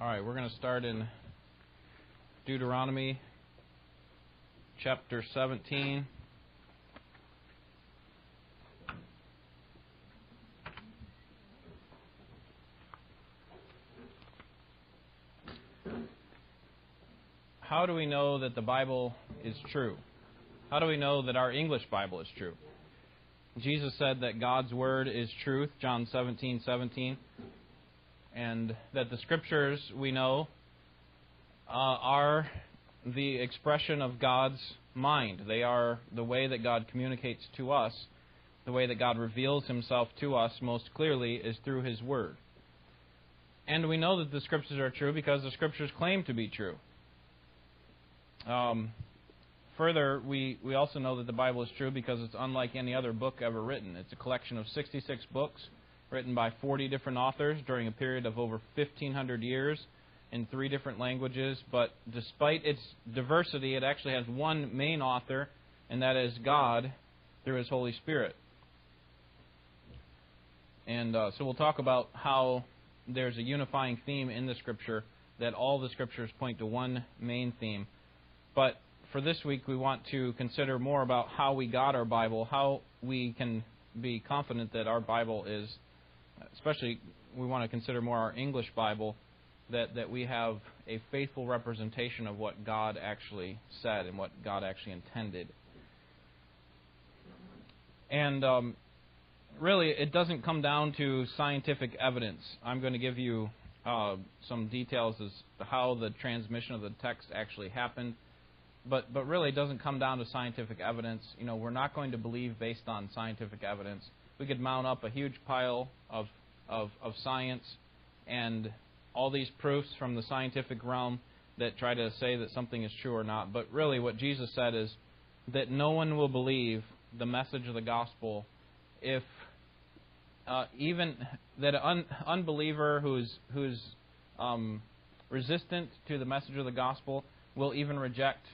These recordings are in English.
All right, we're going to start in Deuteronomy chapter 17. How do we know that the Bible is true? How do we know that our English Bible is true? Jesus said that God's word is truth, John 17, 17 and that the scriptures we know uh, are the expression of God's mind. They are the way that God communicates to us. The way that God reveals himself to us most clearly is through his word. And we know that the scriptures are true because the scriptures claim to be true. Um, further, we, we also know that the Bible is true because it's unlike any other book ever written. It's a collection of 66 books written by 40 different authors during a period of over 1,500 years in three different languages. But despite its diversity, it actually has one main author, and that is God through His Holy Spirit. And uh, so we'll talk about how there's a unifying theme in the Scripture, that all the Scriptures point to one main theme. But for this week, we want to consider more about how we got our Bible, how we can be confident that our Bible is especially we want to consider more our English Bible, that, that we have a faithful representation of what God actually said and what God actually intended. And um, really, it doesn't come down to scientific evidence. I'm going to give you uh, some details as to how the transmission of the text actually happened. But, but really, it doesn't come down to scientific evidence. You know, we're not going to believe based on scientific evidence. We could mount up a huge pile of of, of science and all these proofs from the scientific realm that try to say that something is true or not. But really, what Jesus said is that no one will believe the message of the gospel if uh, even that an un, unbeliever who's who's um, resistant to the message of the gospel will even reject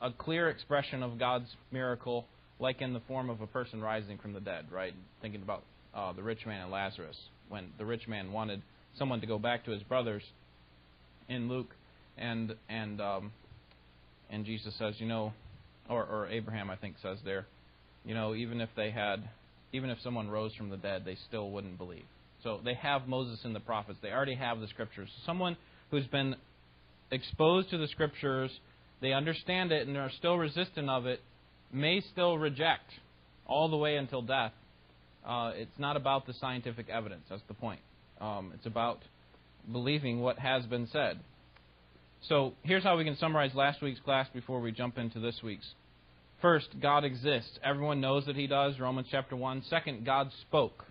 a clear expression of God's miracle, like in the form of a person rising from the dead. Right? Thinking about uh, the rich man and Lazarus when the rich man wanted someone to go back to his brothers in Luke, and and um, and Jesus says, you know, or or Abraham I think says there, you know, even if they had, even if someone rose from the dead, they still wouldn't believe. So they have Moses and the prophets. They already have the scriptures. Someone who's been exposed to the scriptures, they understand it and are still resistant of it, may still reject all the way until death uh, it's not about the scientific evidence. That's the point. Um, it's about believing what has been said. So here's how we can summarize last week's class before we jump into this week's. First, God exists. Everyone knows that He does. Romans chapter 1. Second, God spoke.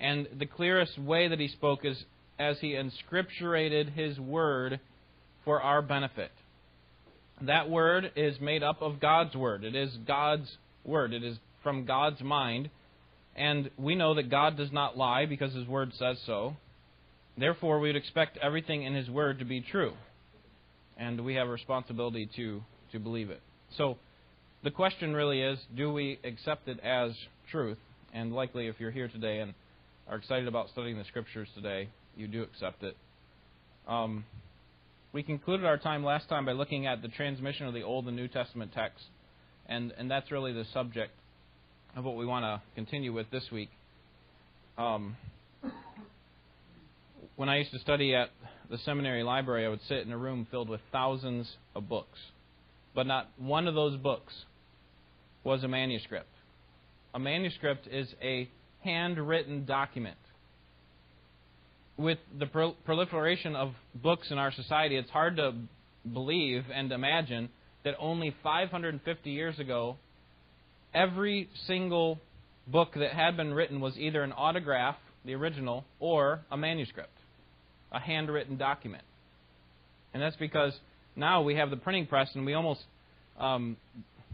And the clearest way that He spoke is as He inscripturated His Word for our benefit. That Word is made up of God's Word. It is God's Word. It is from God's mind. And we know that God does not lie because His Word says so. Therefore, we would expect everything in His Word to be true. And we have a responsibility to, to believe it. So, the question really is do we accept it as truth? And likely, if you're here today and are excited about studying the Scriptures today, you do accept it. Um, we concluded our time last time by looking at the transmission of the Old and New Testament texts. And, and that's really the subject of what we want to continue with this week. Um, when I used to study at the seminary library, I would sit in a room filled with thousands of books. But not one of those books was a manuscript. A manuscript is a handwritten document. With the proliferation of books in our society, it's hard to believe and imagine that only 550 years ago every single book that had been written was either an autograph, the original, or a manuscript, a handwritten document. And that's because now we have the printing press and we almost, um,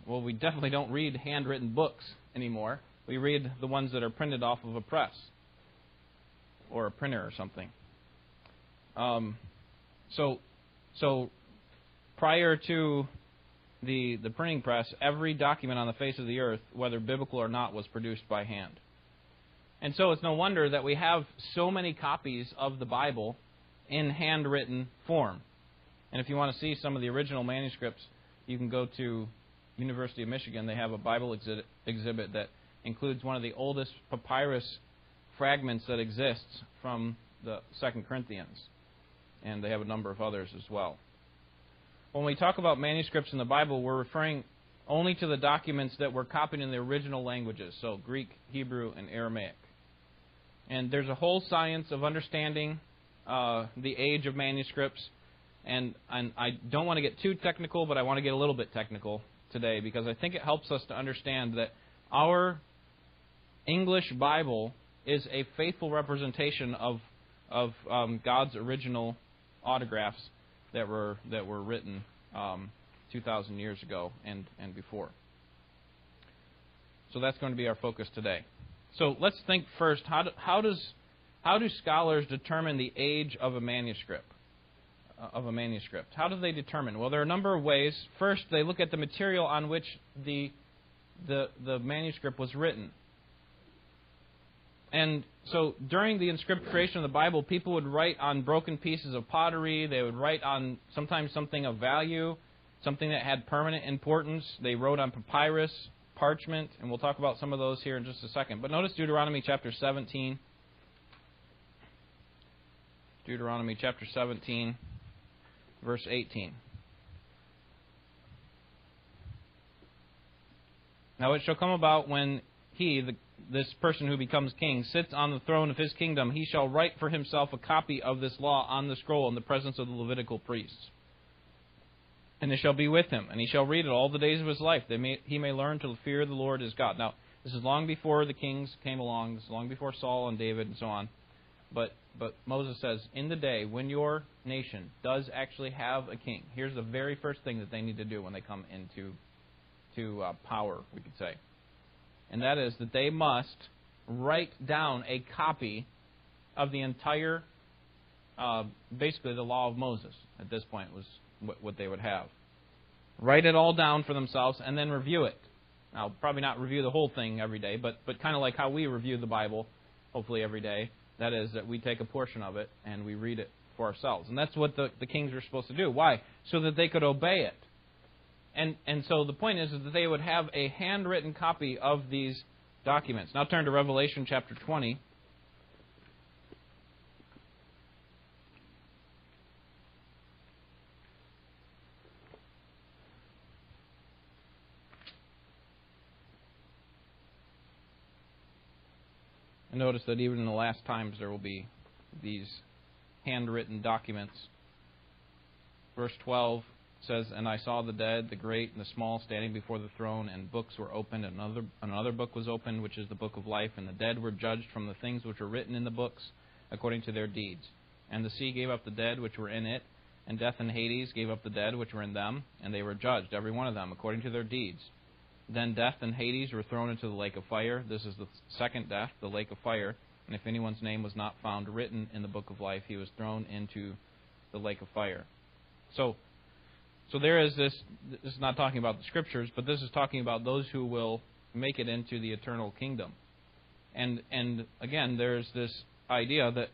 well, we definitely don't read handwritten books anymore. We read the ones that are printed off of a press or a printer or something. Um, so, so prior to the, the printing press, every document on the face of the earth, whether biblical or not, was produced by hand. And so it's no wonder that we have so many copies of the Bible in handwritten form. And if you want to see some of the original manuscripts, you can go to University of Michigan. They have a Bible exhibit that includes one of the oldest papyrus fragments that exists from the Second Corinthians, and they have a number of others as well. When we talk about manuscripts in the Bible, we're referring only to the documents that were copied in the original languages, so Greek, Hebrew, and Aramaic. And there's a whole science of understanding uh, the age of manuscripts, and, I don't want to get too technical, but I want to get a little bit technical today because I think it helps us to understand that our English Bible is a faithful representation of of um, God's original autographs that were that were written um, 2,000 years ago and and before. So that's going to be our focus today. So let's think first. How do, how does how do scholars determine the age of a manuscript? Uh, of a manuscript. How do they determine? Well, there are a number of ways. First, they look at the material on which the the the manuscript was written. And so during the inscripturation of the Bible, people would write on broken pieces of pottery. They would write on sometimes something of value, something that had permanent importance. They wrote on papyrus, parchment, and we'll talk about some of those here in just a second. But notice Deuteronomy chapter 17. Deuteronomy chapter 17, verse 18. Now it shall come about when he, the this person who becomes king sits on the throne of his kingdom, he shall write for himself a copy of this law on the scroll in the presence of the Levitical priests. And it shall be with him, and he shall read it all the days of his life, that he may learn to fear the Lord his God. Now, this is long before the kings came along. This is long before Saul and David and so on. But but Moses says, in the day when your nation does actually have a king, here's the very first thing that they need to do when they come into to uh, power, we could say and that is that they must write down a copy of the entire, uh, basically the law of Moses. At this point, was what, they would have. Write it all down for themselves and then review it. Now, probably not review the whole thing every day, but but kind of like how we review the Bible, hopefully every day. That is that we take a portion of it and we read it for ourselves, and that's what the the kings were supposed to do. Why? So that they could obey it. And, and so the point is, that they would have a handwritten copy of these documents. Now turn to Revelation chapter 20. And notice that even in the last times there will be these handwritten documents. Verse 12 says, And I saw the dead, the great and the small, standing before the throne, and books were opened, and another, another book was opened, which is the book of life, and the dead were judged from the things which were written in the books, according to their deeds. And the sea gave up the dead which were in it, and death and Hades gave up the dead which were in them, and they were judged, every one of them, according to their deeds. Then death and Hades were thrown into the lake of fire. This is the second death, the lake of fire. And if anyone's name was not found written in the book of life, he was thrown into the lake of fire. So, so there is this. This is not talking about the scriptures, but this is talking about those who will make it into the eternal kingdom. And and again, there's this idea that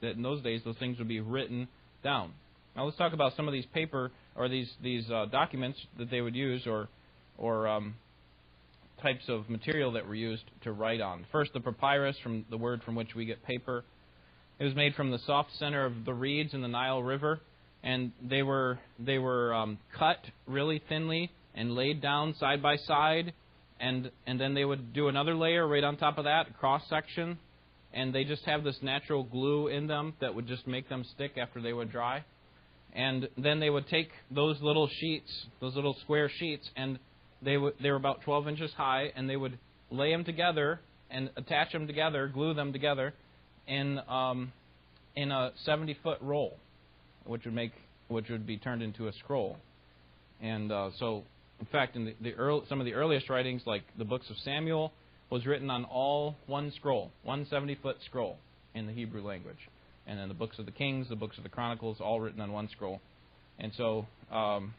that in those days those things would be written down. Now let's talk about some of these paper or these these uh, documents that they would use or or um, types of material that were used to write on. First, the papyrus, from the word from which we get paper. It was made from the soft center of the reeds in the Nile River and they were they were um, cut really thinly and laid down side by side, and and then they would do another layer right on top of that, cross section, and they just have this natural glue in them that would just make them stick after they would dry, and then they would take those little sheets, those little square sheets, and they would they were about 12 inches high, and they would lay them together and attach them together, glue them together, in um, in a 70 foot roll which would make which would be turned into a scroll. And uh, so, in fact, in the, the early, some of the earliest writings, like the books of Samuel, was written on all one scroll, one 70 foot scroll in the Hebrew language. And then the books of the Kings, the books of the Chronicles, all written on one scroll. And so, um,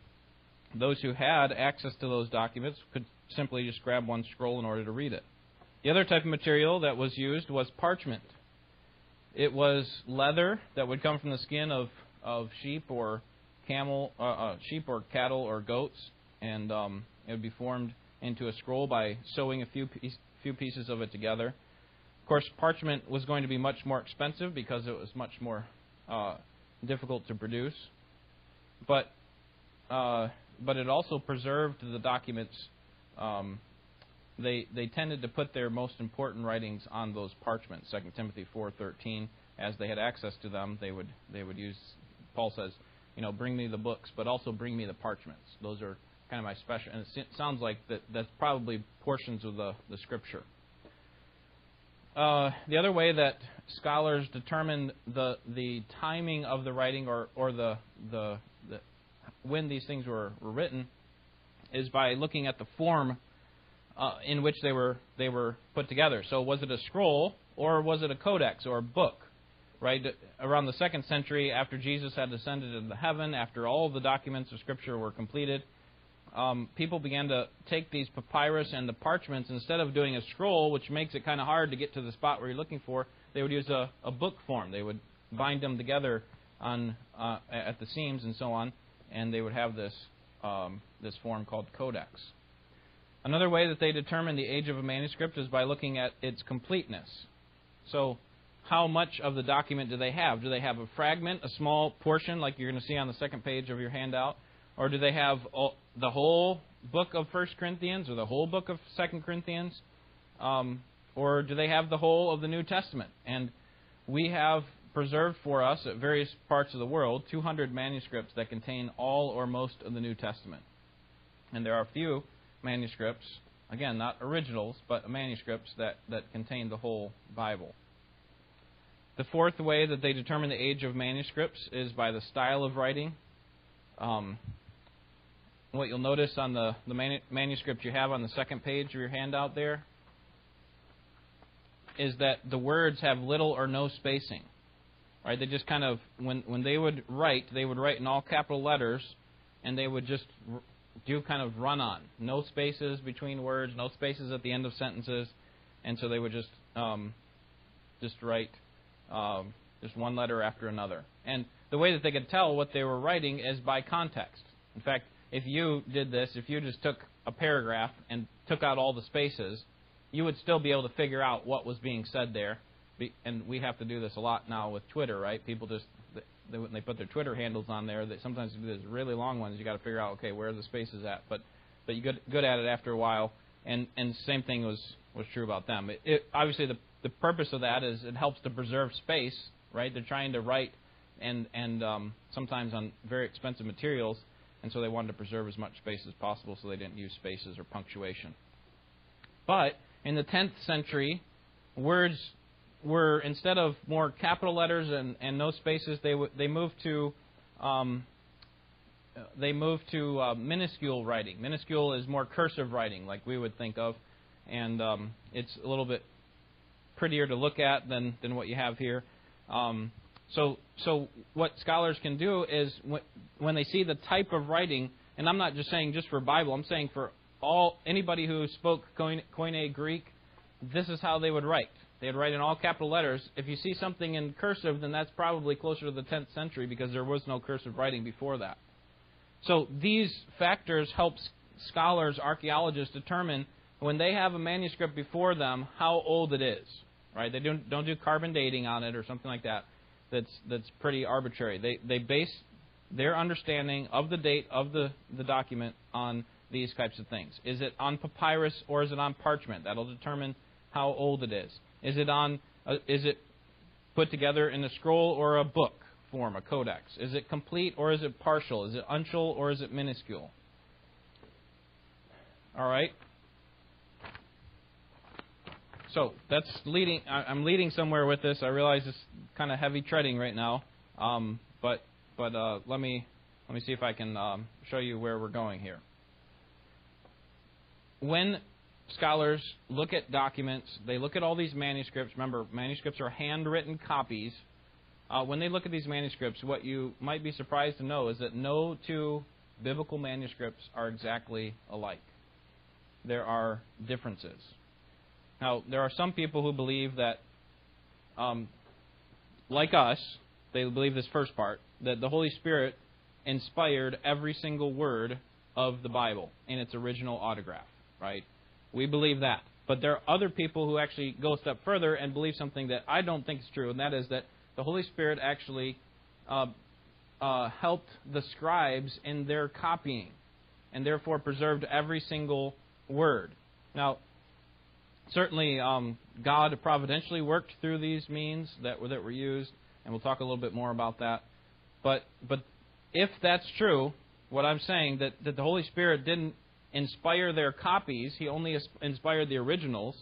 those who had access to those documents could simply just grab one scroll in order to read it. The other type of material that was used was parchment It was leather that would come from the skin of, of sheep or camel, uh, uh, sheep or cattle or goats, and um, it would be formed into a scroll by sewing a few piece, few pieces of it together. Of course, parchment was going to be much more expensive because it was much more uh, difficult to produce, but uh, but it also preserved the documents. Um, they they tended to put their most important writings on those parchments. Second Timothy four thirteen, as they had access to them, they would they would use. Paul says, you know, bring me the books, but also bring me the parchments. Those are kind of my special. And it sounds like that that's probably portions of the the scripture. Uh, the other way that scholars determine the the timing of the writing or or the the, the when these things were, were written is by looking at the form uh, in which they were they were put together. So was it a scroll or was it a codex or a book? Right around the second century, after Jesus had descended into heaven, after all the documents of Scripture were completed, um, people began to take these papyrus and the parchments instead of doing a scroll, which makes it kind of hard to get to the spot where you're looking for. They would use a, a book form. They would bind them together on uh, at the seams and so on, and they would have this um, this form called codex. Another way that they determine the age of a manuscript is by looking at its completeness. So, how much of the document do they have? Do they have a fragment, a small portion, like you're going to see on the second page of your handout? Or do they have the whole book of 1 Corinthians or the whole book of 2 Corinthians? Um, or do they have the whole of the New Testament? And we have preserved for us at various parts of the world 200 manuscripts that contain all or most of the New Testament. And there are few manuscripts, again, not originals, but manuscripts that, that contain the whole Bible. The fourth way that they determine the age of manuscripts is by the style of writing. Um, what you'll notice on the, the manuscript you have on the second page of your handout there is that the words have little or no spacing. Right? They just kind of when when they would write, they would write in all capital letters, and they would just do kind of run on, no spaces between words, no spaces at the end of sentences, and so they would just um, just write um, just one letter after another. And the way that they could tell what they were writing is by context. In fact, if you did this, if you just took a paragraph and took out all the spaces, you would still be able to figure out what was being said there. And we have to do this a lot now with Twitter, right? People just they, when they put their Twitter handles on there, they sometimes do these really long ones. You got to figure out okay where the spaces at, but but you good good at it after a while. And and same thing was was true about them. It, it, obviously the the purpose of that is it helps to preserve space, right? They're trying to write and and um, sometimes on very expensive materials and so they wanted to preserve as much space as possible so they didn't use spaces or punctuation. But in the 10th century, words were, instead of more capital letters and, and no spaces, they, w- they moved to. Um, they moved to uh, minuscule writing. Minuscule is more cursive writing, like we would think of, and um, it's a little bit prettier to look at than, than what you have here. Um, so, so what scholars can do is when when they see the type of writing, and I'm not just saying just for Bible, I'm saying for all anybody who spoke Koine Greek, this is how they would write. They'd write in all capital letters. If you see something in cursive, then that's probably closer to the 10th century because there was no cursive writing before that. So these factors help scholars, archaeologists determine when they have a manuscript before them how old it is. Right? They don't don't do carbon dating on it or something like that that's that's pretty arbitrary. They they base their understanding of the date of the, the document on these types of things. Is it on papyrus or is it on parchment? That'll determine how old it is. Is it on uh, is it put together in a scroll or a book form, a codex? Is it complete or is it partial? Is it uncial or is it minuscule? All right. So that's leading. I'm leading somewhere with this. I realize it's kind of heavy treading right now, um, but but uh, let me let me see if I can um, show you where we're going here. When scholars look at documents, they look at all these manuscripts. Remember, manuscripts are handwritten copies. Uh, when they look at these manuscripts, what you might be surprised to know is that no two biblical manuscripts are exactly alike. There are differences. Now, there are some people who believe that um, like us, they believe this first part, that the Holy Spirit inspired every single word of the Bible in its original autograph, right? We believe that. But there are other people who actually go a step further and believe something that I don't think is true, and that is that the Holy Spirit actually uh, uh, helped the scribes in their copying, and therefore preserved every single word. Now, certainly, um, God providentially worked through these means that were that were used, and we'll talk a little bit more about that. But but if that's true, what I'm saying that that the Holy Spirit didn't inspire their copies, He only inspired the originals.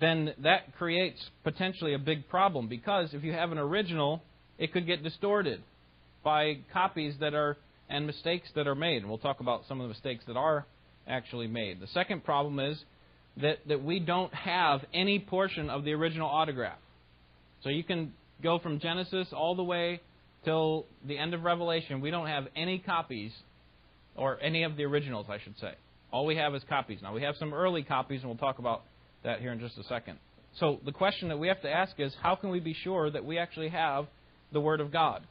Then that creates potentially a big problem because if you have an original, it could get distorted by copies that are and mistakes that are made. And we'll talk about some of the mistakes that are actually made. The second problem is that, that we don't have any portion of the original autograph. So you can go from Genesis all the way till the end of Revelation. We don't have any copies, or any of the originals, I should say. All we have is copies. Now, we have some early copies, and we'll talk about that here in just a second. So the question that we have to ask is how can we be sure that we actually have the Word of God?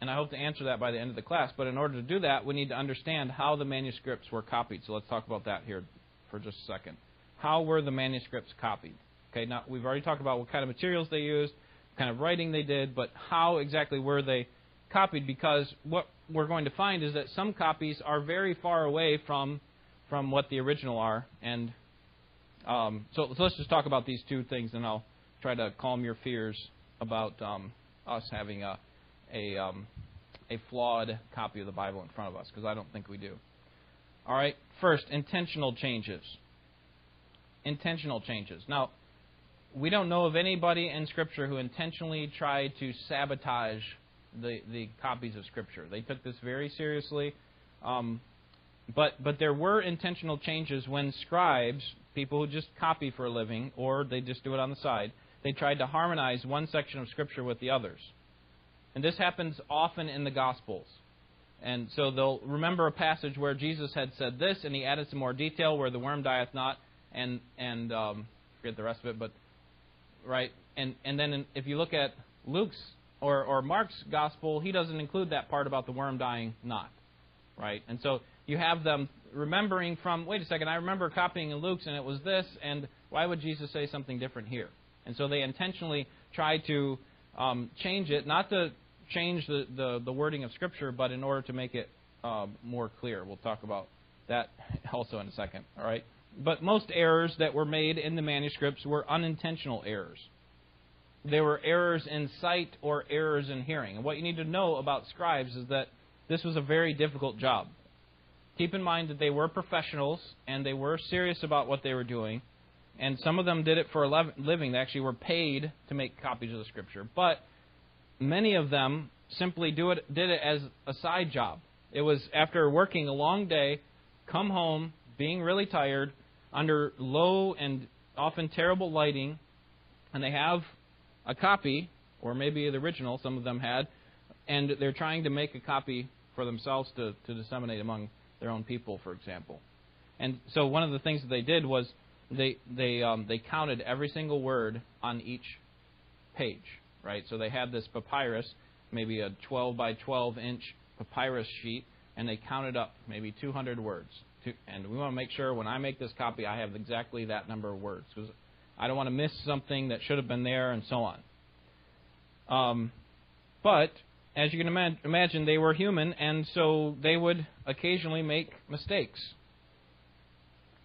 And I hope to answer that by the end of the class. But in order to do that, we need to understand how the manuscripts were copied. So let's talk about that here for just a second. How were the manuscripts copied? Okay, now we've already talked about what kind of materials they used, what kind of writing they did, but how exactly were they copied? Because what we're going to find is that some copies are very far away from from what the original are, and um, so, so, let's just talk about these two things, and I'll try to calm your fears about um, us having a a, um, a flawed copy of the Bible in front of us, because I don't think we do. All right, first, intentional changes. Intentional changes. Now, we don't know of anybody in Scripture who intentionally tried to sabotage the, the copies of Scripture. They took this very seriously. Um, but, but there were intentional changes when scribes, people who just copy for a living, or they just do it on the side, they tried to harmonize one section of Scripture with the others. And this happens often in the Gospels. And so they'll remember a passage where Jesus had said this, and he added some more detail where the worm dieth not, and and um, forget the rest of it, but right. And and then if you look at Luke's or or Mark's gospel, he doesn't include that part about the worm dying not, right. And so you have them remembering from wait a second, I remember copying in Luke's and it was this, and why would Jesus say something different here? And so they intentionally try to um, change it, not to change the, the, the wording of Scripture, but in order to make it uh, more clear. We'll talk about that also in a second. All right. But most errors that were made in the manuscripts were unintentional errors. They were errors in sight or errors in hearing. And what you need to know about scribes is that this was a very difficult job. Keep in mind that they were professionals and they were serious about what they were doing. And some of them did it for a living. They actually were paid to make copies of the Scripture. But many of them simply do it, did it as a side job. It was after working a long day, come home, being really tired, under low and often terrible lighting, and they have a copy, or maybe the original, some of them had, and they're trying to make a copy for themselves to, to disseminate among their own people, for example. And so one of the things that they did was they they um, they counted every single word on each page right? So they had this papyrus, maybe a 12 by 12 inch papyrus sheet, and they counted up maybe 200 words. And we want to make sure when I make this copy, I have exactly that number of words because I don't want to miss something that should have been there, and so on. Um, but as you can ima- imagine, they were human, and so they would occasionally make mistakes.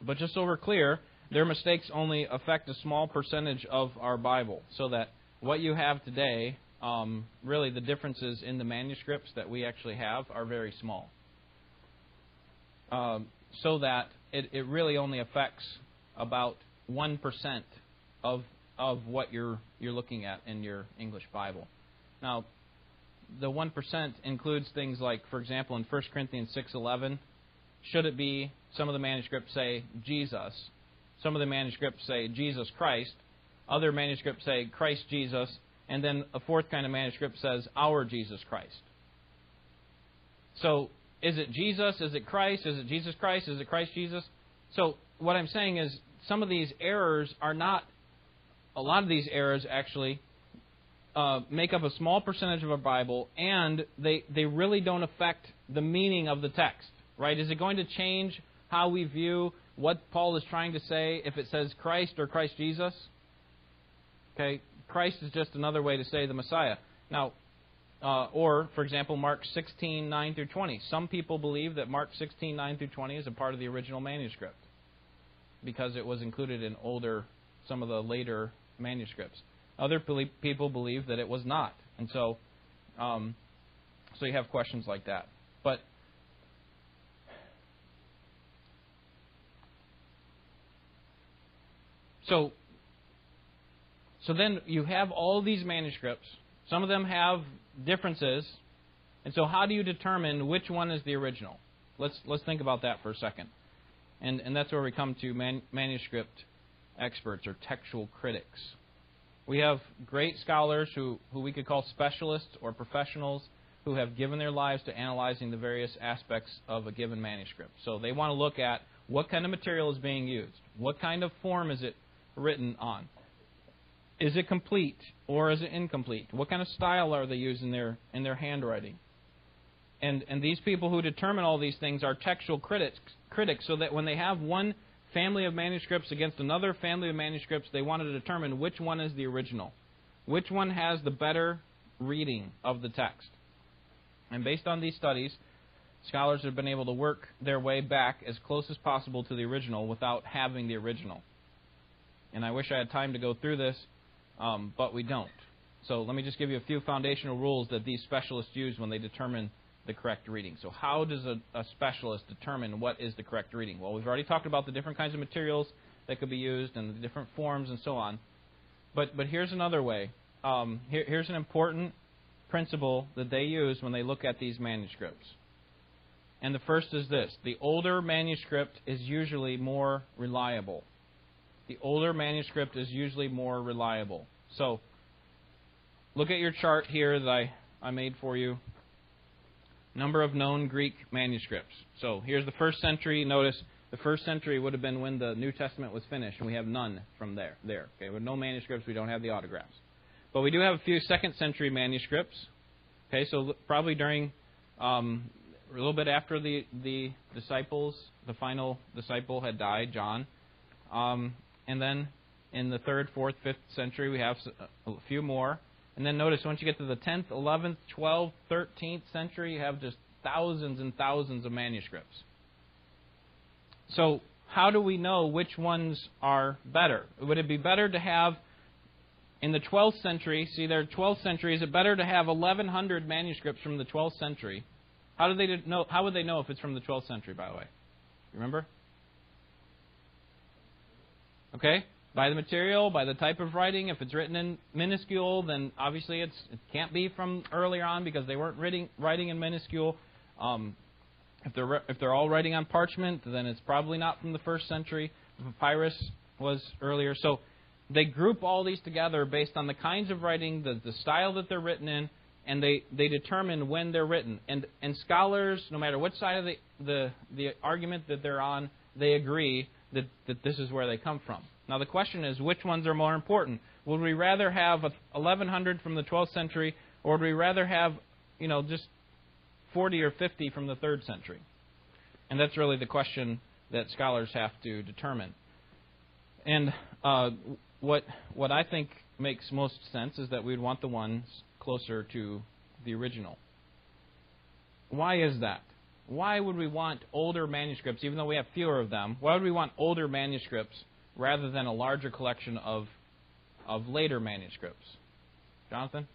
But just so we're clear, their mistakes only affect a small percentage of our Bible, so that what you have today, um, really the differences in the manuscripts that we actually have are very small. Um, so that it, it really only affects about 1% of, of what you're, you're looking at in your English Bible. Now, the 1% includes things like, for example, in 1 Corinthians 6.11, should it be, some of the manuscripts say Jesus, some of the manuscripts say Jesus Christ, other manuscripts say Christ Jesus, and then a fourth kind of manuscript says our Jesus Christ. So, is it Jesus? Is it Christ? Is it Jesus Christ? Is it Christ Jesus? So, what I'm saying is some of these errors are not, a lot of these errors actually uh, make up a small percentage of our Bible, and they they really don't affect the meaning of the text. Right? Is it going to change how we view what Paul is trying to say if it says Christ or Christ Jesus? Okay, Christ is just another way to say the Messiah. Now, uh, or, for example, Mark 16, 9 through 20. Some people believe that Mark 16, 9 through 20 is a part of the original manuscript because it was included in older, some of the later manuscripts. Other people believe that it was not. And so, um, so you have questions like that. But so so then you have all these manuscripts. Some of them have differences. And so how do you determine which one is the original? Let's let's think about that for a second. And and that's where we come to man, manuscript experts or textual critics. We have great scholars who, who we could call specialists or professionals who have given their lives to analyzing the various aspects of a given manuscript. So they want to look at what kind of material is being used, what kind of form is it written on, is it complete or is it incomplete? What kind of style are they using in their in their handwriting? And and these people who determine all these things are textual critics critics so that when they have one family of manuscripts against another family of manuscripts, they want to determine which one is the original. Which one has the better reading of the text. And based on these studies, scholars have been able to work their way back as close as possible to the original without having the original. And I wish I had time to go through this um, but we don't. So let me just give you a few foundational rules that these specialists use when they determine the correct reading. So how does a, a specialist determine what is the correct reading? Well, we've already talked about the different kinds of materials that could be used and the different forms and so on. But but here's another way. Um, here, here's an important principle that they use when they look at these manuscripts. And the first is this the older manuscript is usually more reliable the older manuscript is usually more reliable. So, look at your chart here that I, I made for you. Number of known Greek manuscripts. So, here's the first century. Notice the first century would have been when the New Testament was finished, and we have none from there. There, okay, with no manuscripts, we don't have the autographs, but we do have a few second century manuscripts. Okay, so probably during um, a little bit after the the disciples, the final disciple had died, John. Um, and then in the third, fourth, fifth century, we have a few more. And then notice once you get to the 10th, 11th, 12th, 13th century, you have just thousands and thousands of manuscripts. So, how do we know which ones are better? Would it be better to have in the 12th century, see there 12th century, is it better to have 1100 manuscripts from the 12th century? How do they know how would they know if it's from the 12th century by the way? Remember? Okay? By the material, by the type of writing. If it's written in minuscule, then obviously it can't be from earlier on because they weren't writing, writing in minuscule. Um, if they're if they're all writing on parchment, then it's probably not from the first century. Papyrus was earlier. So they group all these together based on the kinds of writing, the, the style that they're written in, and they, they determine when they're written. And and scholars, no matter what side of the, the, the argument that they're on, they agree that, that this is where they come from. Now, the question is which ones are more important? Would we rather have 1100 from the 12th century, or would we rather have, you know, just 40 or 50 from the 3rd century? And that's really the question that scholars have to determine. And uh, what what I think makes most sense is that we'd want the ones closer to the original. Why is that? Why would we want older manuscripts, even though we have fewer of them? Why would we want older manuscripts rather than a larger collection of, of later manuscripts? Jonathan?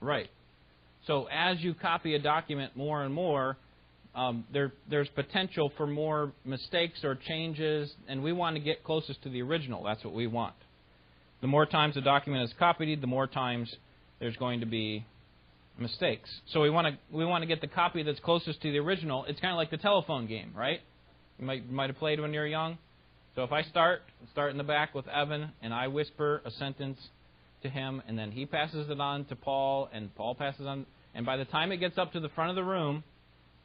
Right. So as you copy a document more and more, um, there, there's potential for more mistakes or changes, and we want to get closest to the original. That's what we want. The more times a document is copied, the more times there's going to be mistakes. So we want to we want to get the copy that's closest to the original. It's kind of like the telephone game, right? You might might have played when you're young. So if I start start in the back with Evan and I whisper a sentence to him and then he passes it on to Paul and Paul passes on and by the time it gets up to the front of the room,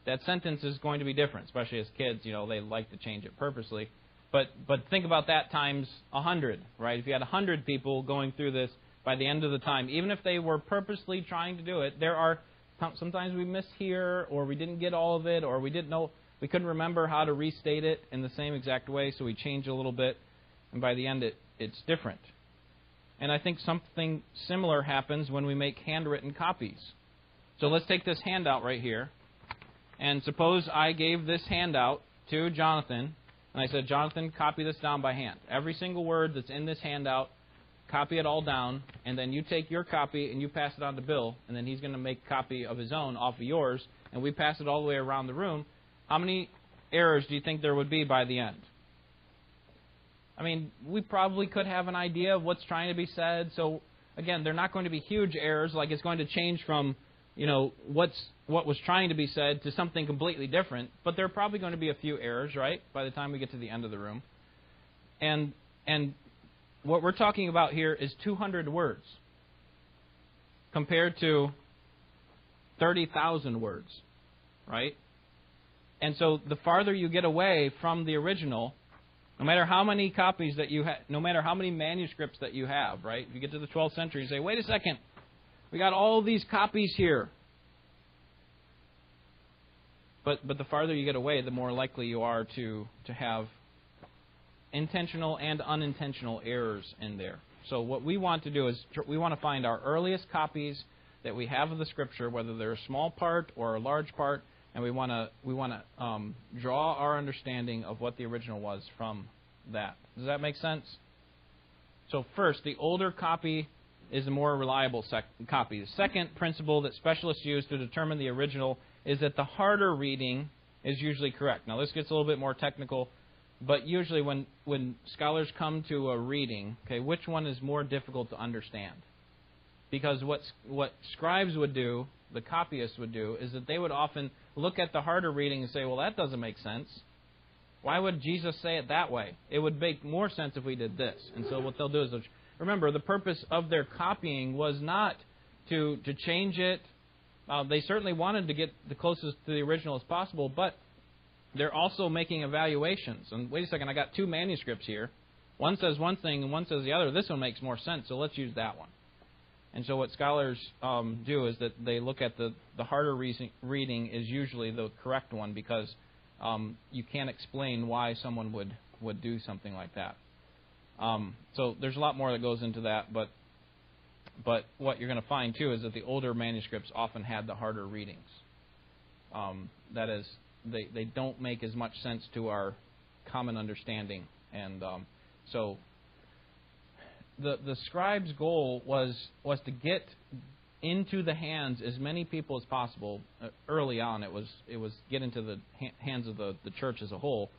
that sentence is going to be different, especially as kids, you know, they like to change it purposely. But but think about that times a hundred, right? If you had a hundred people going through this by the end of the time, even if they were purposely trying to do it, there are sometimes we miss here, or we didn't get all of it, or we didn't know we couldn't remember how to restate it in the same exact way, so we change a little bit, and by the end it, it's different. And I think something similar happens when we make handwritten copies. So let's take this handout right here. And suppose I gave this handout to Jonathan, and I said, Jonathan, copy this down by hand. Every single word that's in this handout, copy it all down, and then you take your copy and you pass it on to Bill, and then he's going to make a copy of his own off of yours, and we pass it all the way around the room. How many errors do you think there would be by the end? I mean, we probably could have an idea of what's trying to be said. So again, they're not going to be huge errors, like it's going to change from you know what's what was trying to be said to something completely different. But there are probably going to be a few errors, right? By the time we get to the end of the room, and and what we're talking about here is 200 words compared to 30,000 words, right? And so the farther you get away from the original, no matter how many copies that you have, no matter how many manuscripts that you have, right? If you get to the 12th century and say, wait a second, we got all these copies here. But, but the farther you get away, the more likely you are to, to have intentional and unintentional errors in there. So what we want to do is we want to find our earliest copies that we have of the Scripture, whether they're a small part or a large part, and we want to we want to um, draw our understanding of what the original was from that. Does that make sense? So first, the older copy is a more reliable sec- copy. The second principle that specialists use to determine the original is that the harder reading is usually correct. Now this gets a little bit more technical, but usually when when scholars come to a reading, okay, which one is more difficult to understand? Because what what scribes would do, the copyists would do, is that they would often look at the harder reading and say, well, that doesn't make sense. Why would Jesus say it that way? It would make more sense if we did this. And so what they'll do is, remember, the purpose of their copying was not to, to change it. Uh, they certainly wanted to get the closest to the original as possible, but they're also making evaluations. And wait a second, I got two manuscripts here. One says one thing and one says the other. This one makes more sense, so let's use that one. And so, what scholars um, do is that they look at the, the harder reading is usually the correct one because um, you can't explain why someone would, would do something like that. Um, so, there's a lot more that goes into that, but but what you're going to find too is that the older manuscripts often had the harder readings. Um, that is, they they don't make as much sense to our common understanding, and um, so the, the scribe's goal was, was to get into the hands as many people as possible. Uh, early on, it was, it was get into the ha- hands of the, the church as a whole.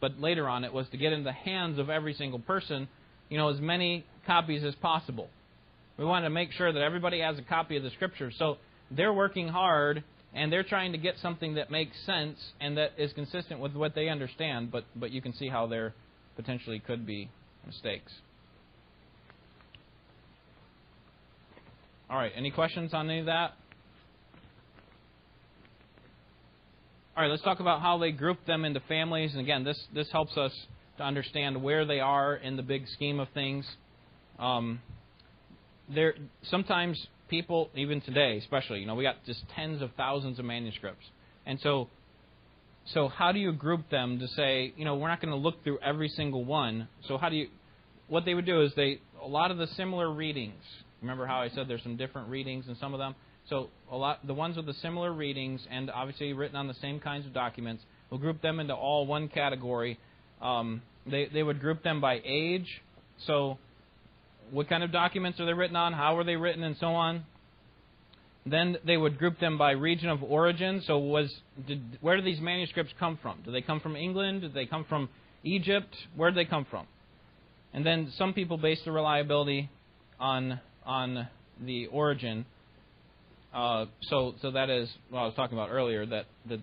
But later on, it was to get into the hands of every single person, you know, as many copies as possible. We wanted to make sure that everybody has a copy of the Scripture. So they're working hard and they're trying to get something that makes sense and that is consistent with what they understand. But but you can see how there potentially could be mistakes. All right, any questions on any of that? All right, let's talk about how they group them into families. And again, this, this helps us to understand where they are in the big scheme of things. Um, there, sometimes people, even today, especially, you know, we got just tens of thousands of manuscripts, and so, so how do you group them to say, you know, we're not going to look through every single one. So how do you? What they would do is they a lot of the similar readings Remember how I said there's some different readings in some of them? So a lot, the ones with the similar readings and obviously written on the same kinds of documents, we'll group them into all one category. Um, they they would group them by age. So what kind of documents are they written on? How were they written, and so on. Then they would group them by region of origin. So was did, where do these manuscripts come from? Do they come from England? Did they come from Egypt? Where did they come from? And then some people base the reliability on on the origin. Uh, so, so that is what I was talking about earlier. That the,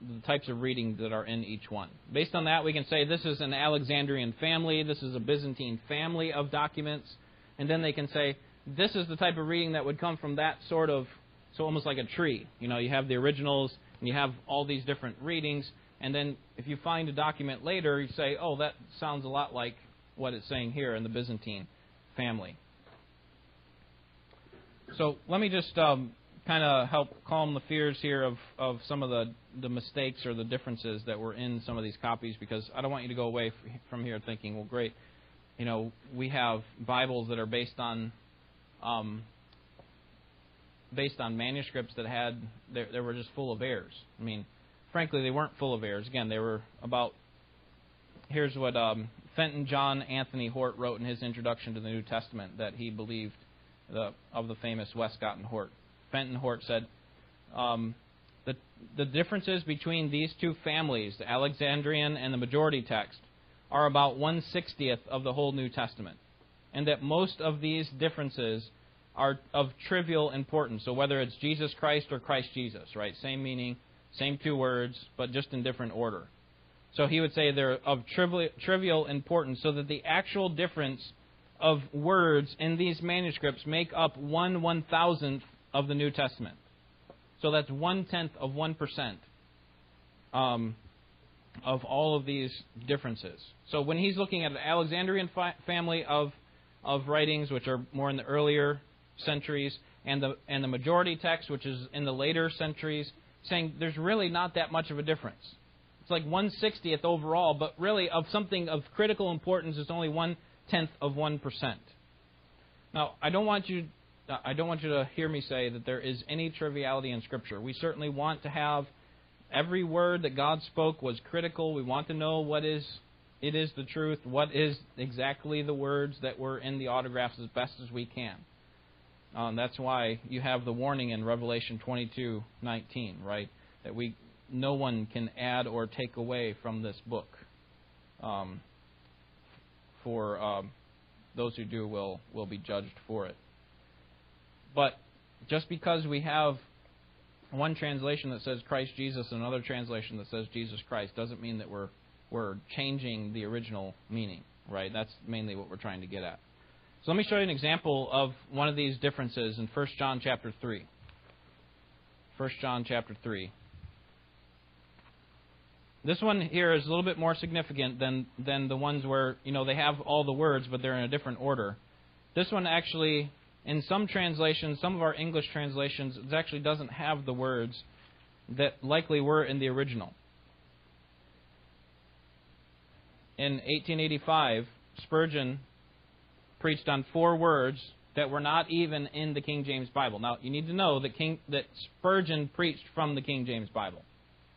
the types of reading that are in each one. Based on that, we can say this is an Alexandrian family. This is a Byzantine family of documents, and then they can say this is the type of reading that would come from that sort of, so almost like a tree. You know, you have the originals and you have all these different readings, And then if you find a document later, you say, oh, that sounds a lot like what it's saying here in the Byzantine family. So let me just um, kind of help calm the fears here of, of some of the, the mistakes or the differences that were in some of these copies because I don't want you to go away from here thinking, well, great, you know, we have Bibles that are based on um, based on manuscripts that had they, were just full of errors. I mean, frankly, they weren't full of errors. Again, they were about. Here's what um, Fenton John Anthony Hort wrote in his introduction to the New Testament that he believed the, of the famous Westcott and Hort. Fenton Hort said, um, the, the differences between these two families, the Alexandrian and the majority text, are about one sixtieth of the whole New Testament, and that most of these differences are of trivial importance. So whether it's Jesus Christ or Christ Jesus, right? Same meaning, same two words, but just in different order. So he would say they're of trivial, trivial importance, so that the actual difference of words in these manuscripts make up one one thousandth of the New Testament. So that's one tenth of one percent um, of all of these differences. So when he's looking at an Alexandrian fi- family of of writings, which are more in the earlier centuries, and the and the majority text, which is in the later centuries, saying there's really not that much of a difference. It's like one sixtieth overall, but really of something of critical importance, it's only one tenth of one percent. Now, I don't want you I don't want you to hear me say that there is any triviality in Scripture. We certainly want to have every word that God spoke was critical. We want to know what is it is the truth, what is exactly the words that were in the autographs as best as we can. Um, that's why you have the warning in Revelation 22:19, right? That we no one can add or take away from this book. Um, for um, those who do will will be judged for it. But just because we have one translation that says Christ Jesus and another translation that says Jesus Christ doesn't mean that we're we're changing the original meaning, right? That's mainly what we're trying to get at. So let me show you an example of one of these differences in 1 John chapter 3. 1 John chapter 3. This one here is a little bit more significant than than the ones where, you know, they have all the words but they're in a different order. This one actually in some translations, some of our English translations, it actually doesn't have the words that likely were in the original. In 1885, Spurgeon preached on four words that were not even in the King James Bible. Now, you need to know that, King, that Spurgeon preached from the King James Bible.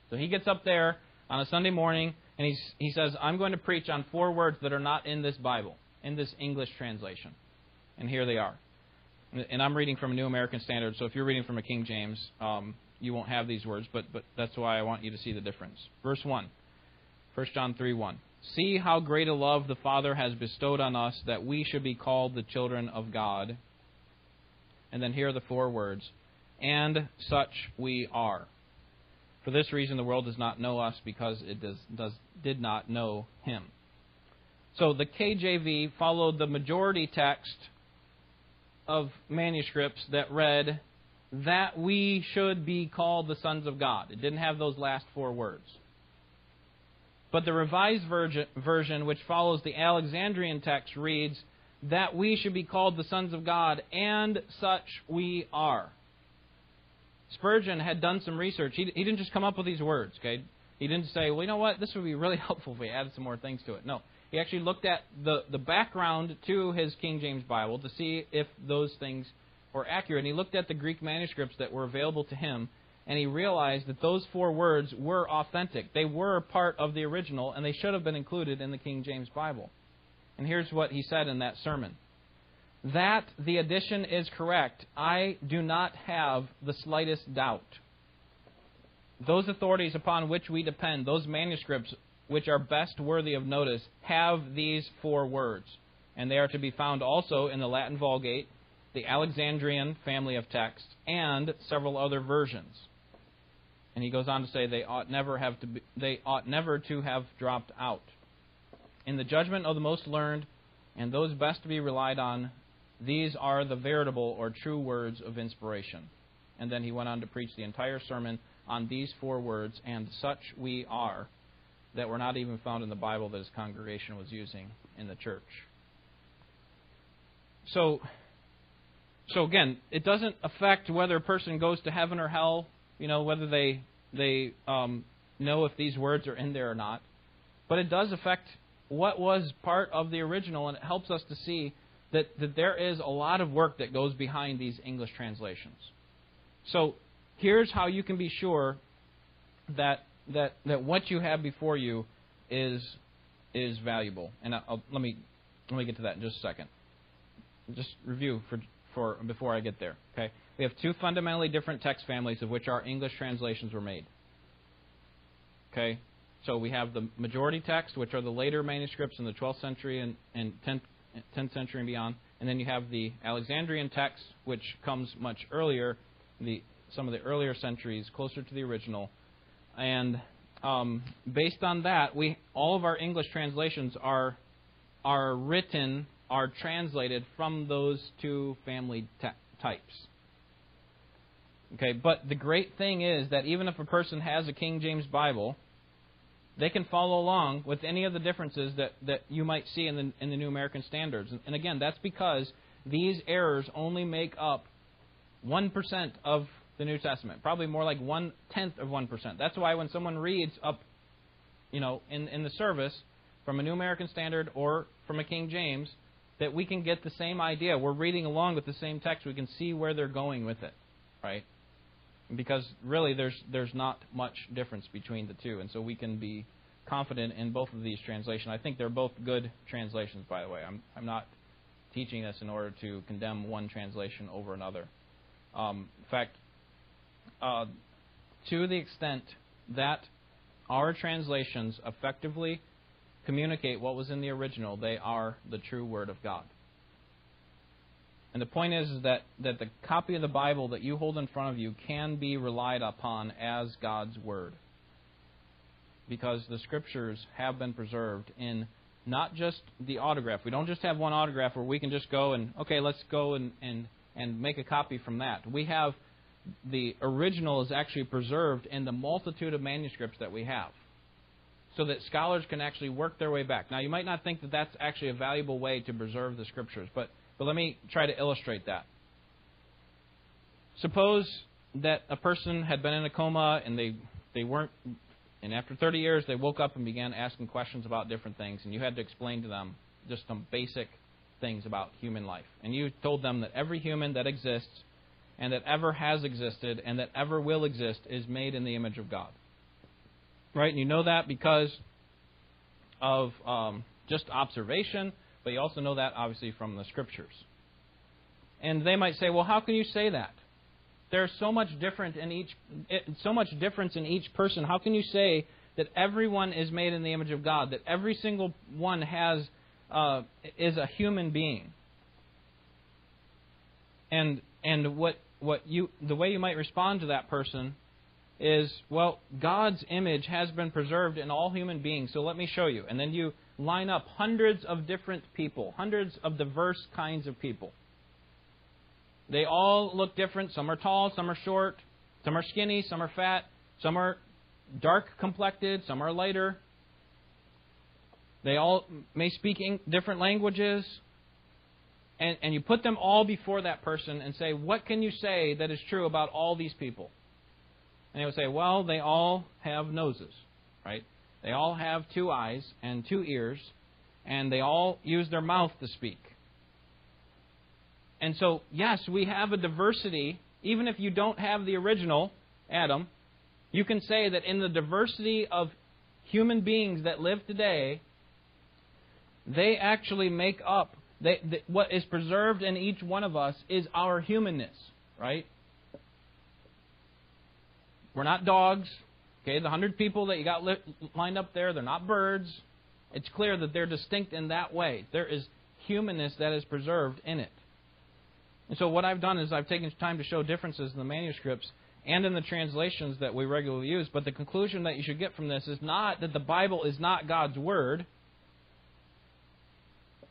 So he gets up there on a Sunday morning and he's, he says, I'm going to preach on four words that are not in this Bible, in this English translation. And here they are and I'm reading from a New American Standard, so if you're reading from a King James, um, you won't have these words, but, but that's why I want you to see the difference. Verse 1, 1 John 3 1. See how great a love the Father has bestowed on us that we should be called the children of God. And then here are the four words And such we are. For this reason, the world does not know us because it does, does, did not know Him. So the KJV followed the majority text of manuscripts that read that we should be called the sons of God. It didn't have those last four words. But the Revised Version, which follows the Alexandrian text, reads that we should be called the sons of God, and such we are. Spurgeon had done some research. He, he didn't just come up with these words, okay? He didn't say, well, you know what, this would be really helpful if we added some more things to it. No. He actually looked at the, the background to his King James Bible to see if those things were accurate. And he looked at the Greek manuscripts that were available to him, and he realized that those four words were authentic. They were part of the original, and they should have been included in the King James Bible. And here's what he said in that sermon That the addition is correct, I do not have the slightest doubt. Those authorities upon which we depend, those manuscripts, which are best worthy of notice, have these four words. And they are to be found also in the Latin Vulgate, the Alexandrian family of texts, and several other versions. And he goes on to say they ought never have to be, they ought never to have dropped out. In the judgment of the most learned and those best to be relied on, these are the veritable or true words of inspiration. And then he went on to preach the entire sermon on these four words, and such we are that were not even found in the Bible that his congregation was using in the church. So, so again, it doesn't affect whether a person goes to heaven or hell. You know whether they they um, know if these words are in there or not, but it does affect what was part of the original, and it helps us to see that, that there is a lot of work that goes behind these English translations. So here's how you can be sure that that that what you have before you is is valuable. And I'll, let me let me get to that in just a second. Just review for for before I get there. Okay, we have two fundamentally different text families of which our English translations were made. Okay, so we have the majority text, which are the later manuscripts in the 12th century and, and 10th, 10th century and beyond, and then you have the Alexandrian text, which comes much earlier, the some of the earlier centuries, closer to the original, and um, based on that, we all of our English translations are are written, are translated from those two family types. Okay, but the great thing is that even if a person has a King James Bible, they can follow along with any of the differences that, that you might see in the, in the New American Standards. And, and again, that's because these errors only make up 1% of the New Testament, probably more like one tenth of 1%. That's why when someone reads up, you know, in, in the service from a New American Standard or from a King James, that we can get the same idea. We're reading along with the same text. We can see where they're going with it, right? because really there's there's not much difference between the two, and so we can be confident in both of these translations. I think they're both good translations, by the way. I'm I'm not teaching this in order to condemn one translation over another. Um, in fact, uh, to the extent that our translations effectively communicate what was in the original, they are the true Word of God. And the point is, is that, that the copy of the Bible that you hold in front of you can be relied upon as God's Word. Because the Scriptures have been preserved in not just the autograph. We don't just have one autograph where we can just go and, okay, let's go and, and, and make a copy from that. We have the original is actually preserved in the multitude of manuscripts that we have so that scholars can actually work their way back. Now, you might not think that that's actually a valuable way to preserve the scriptures, but but let me try to illustrate that. Suppose that a person had been in a coma and they, they weren't, and after 30 years they woke up and began asking questions about different things, and you had to explain to them just some basic things about human life. And you told them that every human that exists and that ever has existed and that ever will exist is made in the image of God. Right? And you know that because of um, just observation but you also know that, obviously, from the Scriptures. And they might say, well, how can you say that? There's so much different in each, so much difference in each person. How can you say that everyone is made in the image of God? That every single one has uh, is a human being? And and what what you the way you might respond to that person is well God's image has been preserved in all human beings so let me show you and then you line up hundreds of different people, hundreds of diverse kinds of people. They all look different. Some are tall, some are short, some are skinny, some are fat, some are dark complected, some are lighter. They all may speak different languages. And, and you put them all before that person and say, What can you say that is true about all these people? And they would say, Well, they all have noses, right? They all have two eyes and two ears, and they all use their mouth to speak. And so, yes, we have a diversity. Even if you don't have the original Adam, you can say that in the diversity of human beings that live today, they actually make up they, they, what is preserved in each one of us is our humanness, right? We're not dogs. Okay, the hundred people that you got li- lined up there, they're not birds. It's clear that they're distinct in that way. There is humanness that is preserved in it. And so what I've done is I've taken time to show differences in the manuscripts and in the translations that we regularly use. But the conclusion that you should get from this is not that the Bible is not God's Word.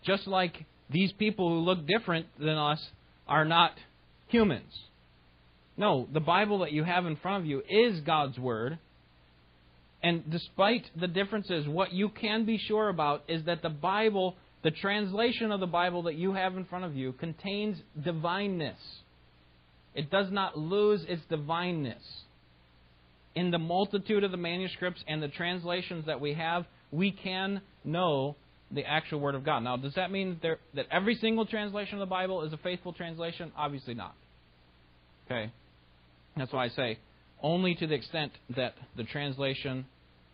Just like these people who look different than us are not humans. No, the Bible that you have in front of you is God's Word And despite the differences, what you can be sure about is that the Bible, the translation of the Bible that you have in front of you, contains divineness. It does not lose its divineness. In the multitude of the manuscripts and the translations that we have, we can know the actual Word of God. Now, does that mean that, there, that every single translation of the Bible is a faithful translation? Obviously not. Okay? That's why I say only to the extent that the translation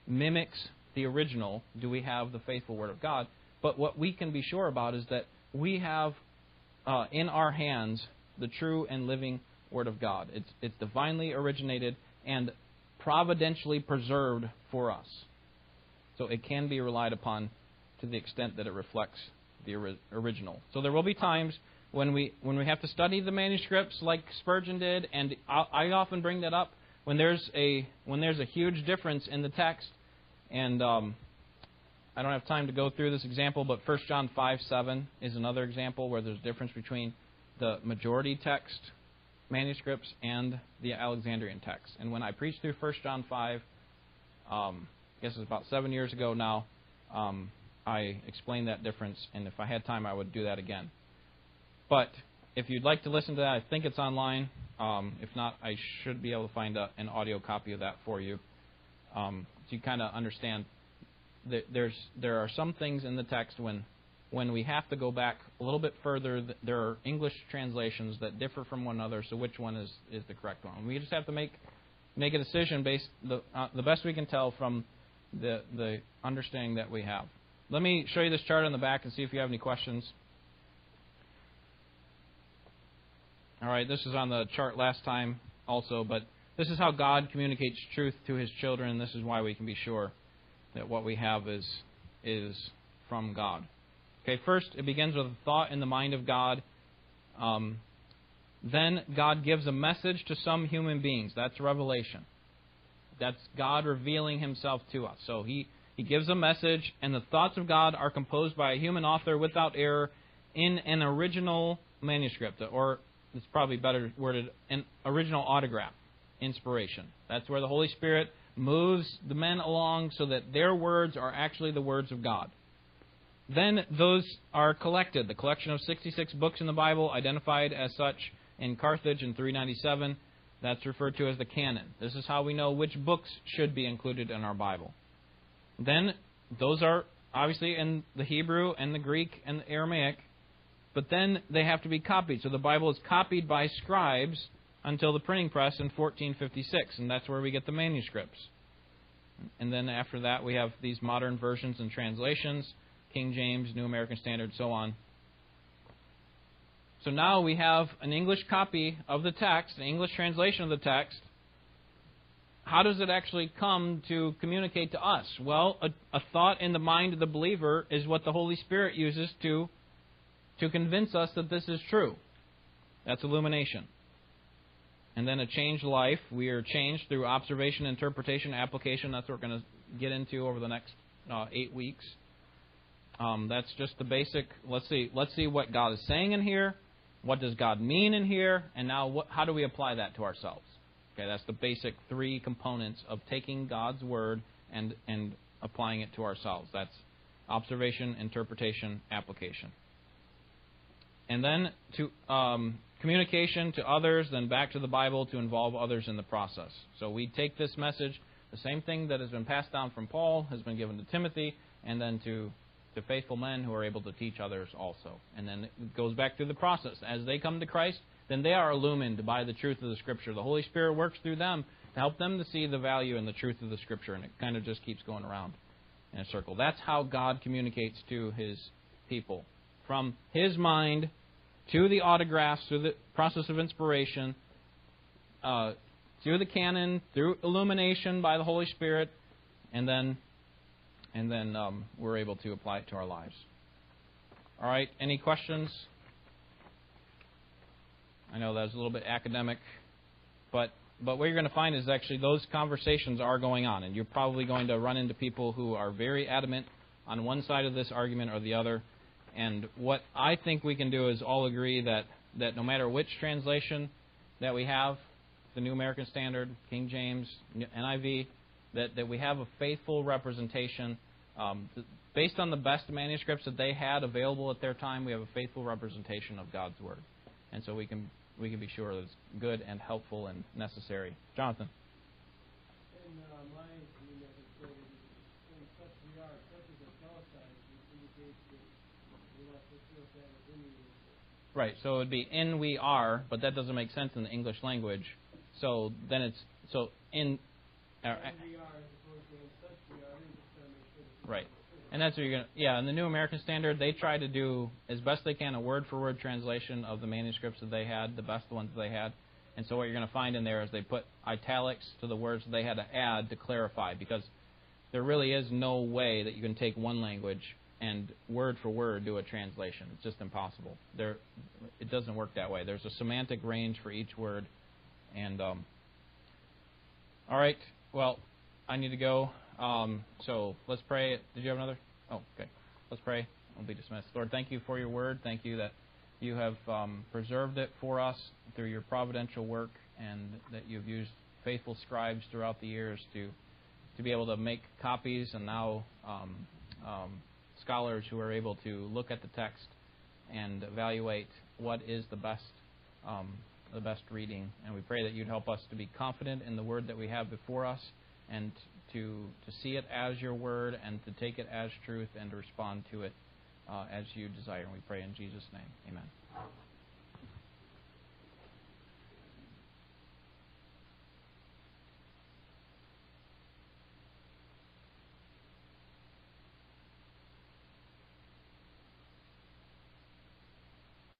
mimics the original do we have the faithful Word of God. But what we can be sure about is that we have uh, in our hands the true and living Word of God. It's, it's divinely originated and providentially preserved for us. So it can be relied upon to the extent that it reflects the original. So there will be times when we when we have to study the manuscripts like Spurgeon did, and I, I often bring that up when there's a when there's a huge difference in the text, and um, I don't have time to go through this example, but 1 John 5 7 is another example where there's a difference between the majority text manuscripts and the Alexandrian text. And when I preached through 1 John 5, um, I guess it's about seven years ago now, um, I explained that difference, and if I had time, I would do that again. But if you'd like to listen to that, I think it's online. Um, if not, I should be able to find a, an audio copy of that for you. Um, so you kind of understand that there's there are some things in the text when when we have to go back a little bit further. There are English translations that differ from one another. So which one is is the correct one? We just have to make make a decision based the uh, the best we can tell from the the understanding that we have. Let me show you this chart on the back and see if you have any questions. All right, this is on the chart last time also, but this is how God communicates truth to his children, this is why we can be sure that what we have is is from God. Okay, first it begins with a thought in the mind of God. Um, then God gives a message to some human beings. That's revelation. That's God revealing Himself to us. So He he gives a message, and the thoughts of God are composed by a human author without error in an original manuscript, or it's probably better worded, an original autograph, inspiration. That's where the Holy Spirit moves the men along so that their words are actually the words of God. Then those are collected. The collection of 66 books in the Bible, identified as such in Carthage in 397, that's referred to as the canon. This is how we know which books should be included in our Bible then those are obviously in the Hebrew and the Greek and the Aramaic, but then they have to be copied. So the Bible is copied by scribes until the printing press in 1456, and that's where we get the manuscripts. And then after that, we have these modern versions and translations King James, New American Standard, so on. So now we have an English copy of the text, an English translation of the text, how does it actually come to communicate to us? Well, a, a, thought in the mind of the believer is what the Holy Spirit uses to, to convince us that this is true. That's illumination. And then a changed life. We are changed through observation, interpretation, application. That's what we're going to get into over the next uh, eight weeks. Um, that's just the basic. Let's see. Let's see what God is saying in here. What does God mean in here? And now, what, how do we apply that to ourselves? Okay, that's the basic three components of taking God's word and and applying it to ourselves. That's observation, interpretation, application. And then to um, communication to others, then back to the Bible to involve others in the process. So we take this message, the same thing that has been passed down from Paul has been given to Timothy, and then to to faithful men who are able to teach others also. And then it goes back through the process. As they come to Christ, then they are illumined by the truth of the Scripture. The Holy Spirit works through them to help them to see the value and the truth of the Scripture, and it kind of just keeps going around in a circle. That's how God communicates to His people. From His mind to the autographs, through the process of inspiration, uh, through the canon, through illumination by the Holy Spirit, and then and then um, we're able to apply it to our lives. All right, any questions? I know that was a little bit academic, but but what you're going to find is actually those conversations are going on, and you're probably going to run into people who are very adamant on one side of this argument or the other. And what I think we can do is all agree that that no matter which translation that we have, the New American Standard, King James, NIV, that, that we have a faithful representation. Um, based on the best manuscripts that they had available at their time, we have a faithful representation of God's Word. And so we can, we can be sure that it's good and helpful and necessary. Jonathan. Uh, my New Message Translation, in such we are, such as italicized, which indicates that we want to feel that as in the Right, so it would be in we are, but that doesn't make sense in the English language. So then it's so in. Uh, in we are as opposed to in such we are, and just to make sure Right. And that's what you're gonna. Yeah, in the New American Standard, they try to do as best they can a word-for-word translation of the manuscripts that they had, the best ones they had. And so what you're going to find in there is they put italics to the words that they had to add to clarify, because there really is no way that you can take one language and word for word do a translation. It's just impossible. There, it doesn't work that way. There's a semantic range for each word, and um, all right. Well, I need to go. Um, so let's pray. Did you have another? Oh, okay. Let's pray. We'll be dismissed. Lord, thank you for your word. Thank you that you have um, preserved it for us through your providential work, and that you've used faithful scribes throughout the years to to be able to make copies, and now um, um, scholars who are able to look at the text and evaluate what is the best um, the best reading. And we pray that you'd help us to be confident in the word that we have before us, and to to see it as your word, and to take it as truth, and to respond to it uh, as you desire. And we pray in Jesus' name, Amen.